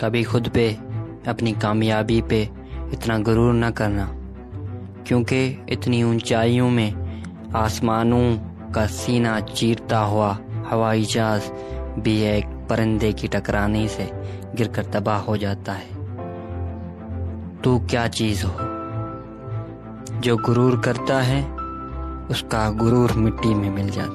کبھی خود پہ، اپنی کامیابی پہ اتنا غرور نہ کرنا۔ کیونکہ اتنی اونچائیوں میں آسمانوں کا سینہ چیرتا ہوا ہوائی جہاز بھی ایک پرندے کی ٹکرانے سے گر کر تباہ ہو جاتا ہے۔ تو کیا چیز ہو؟ جو غرور کرتا ہے، اس کا غرور مٹی میں مل جاتا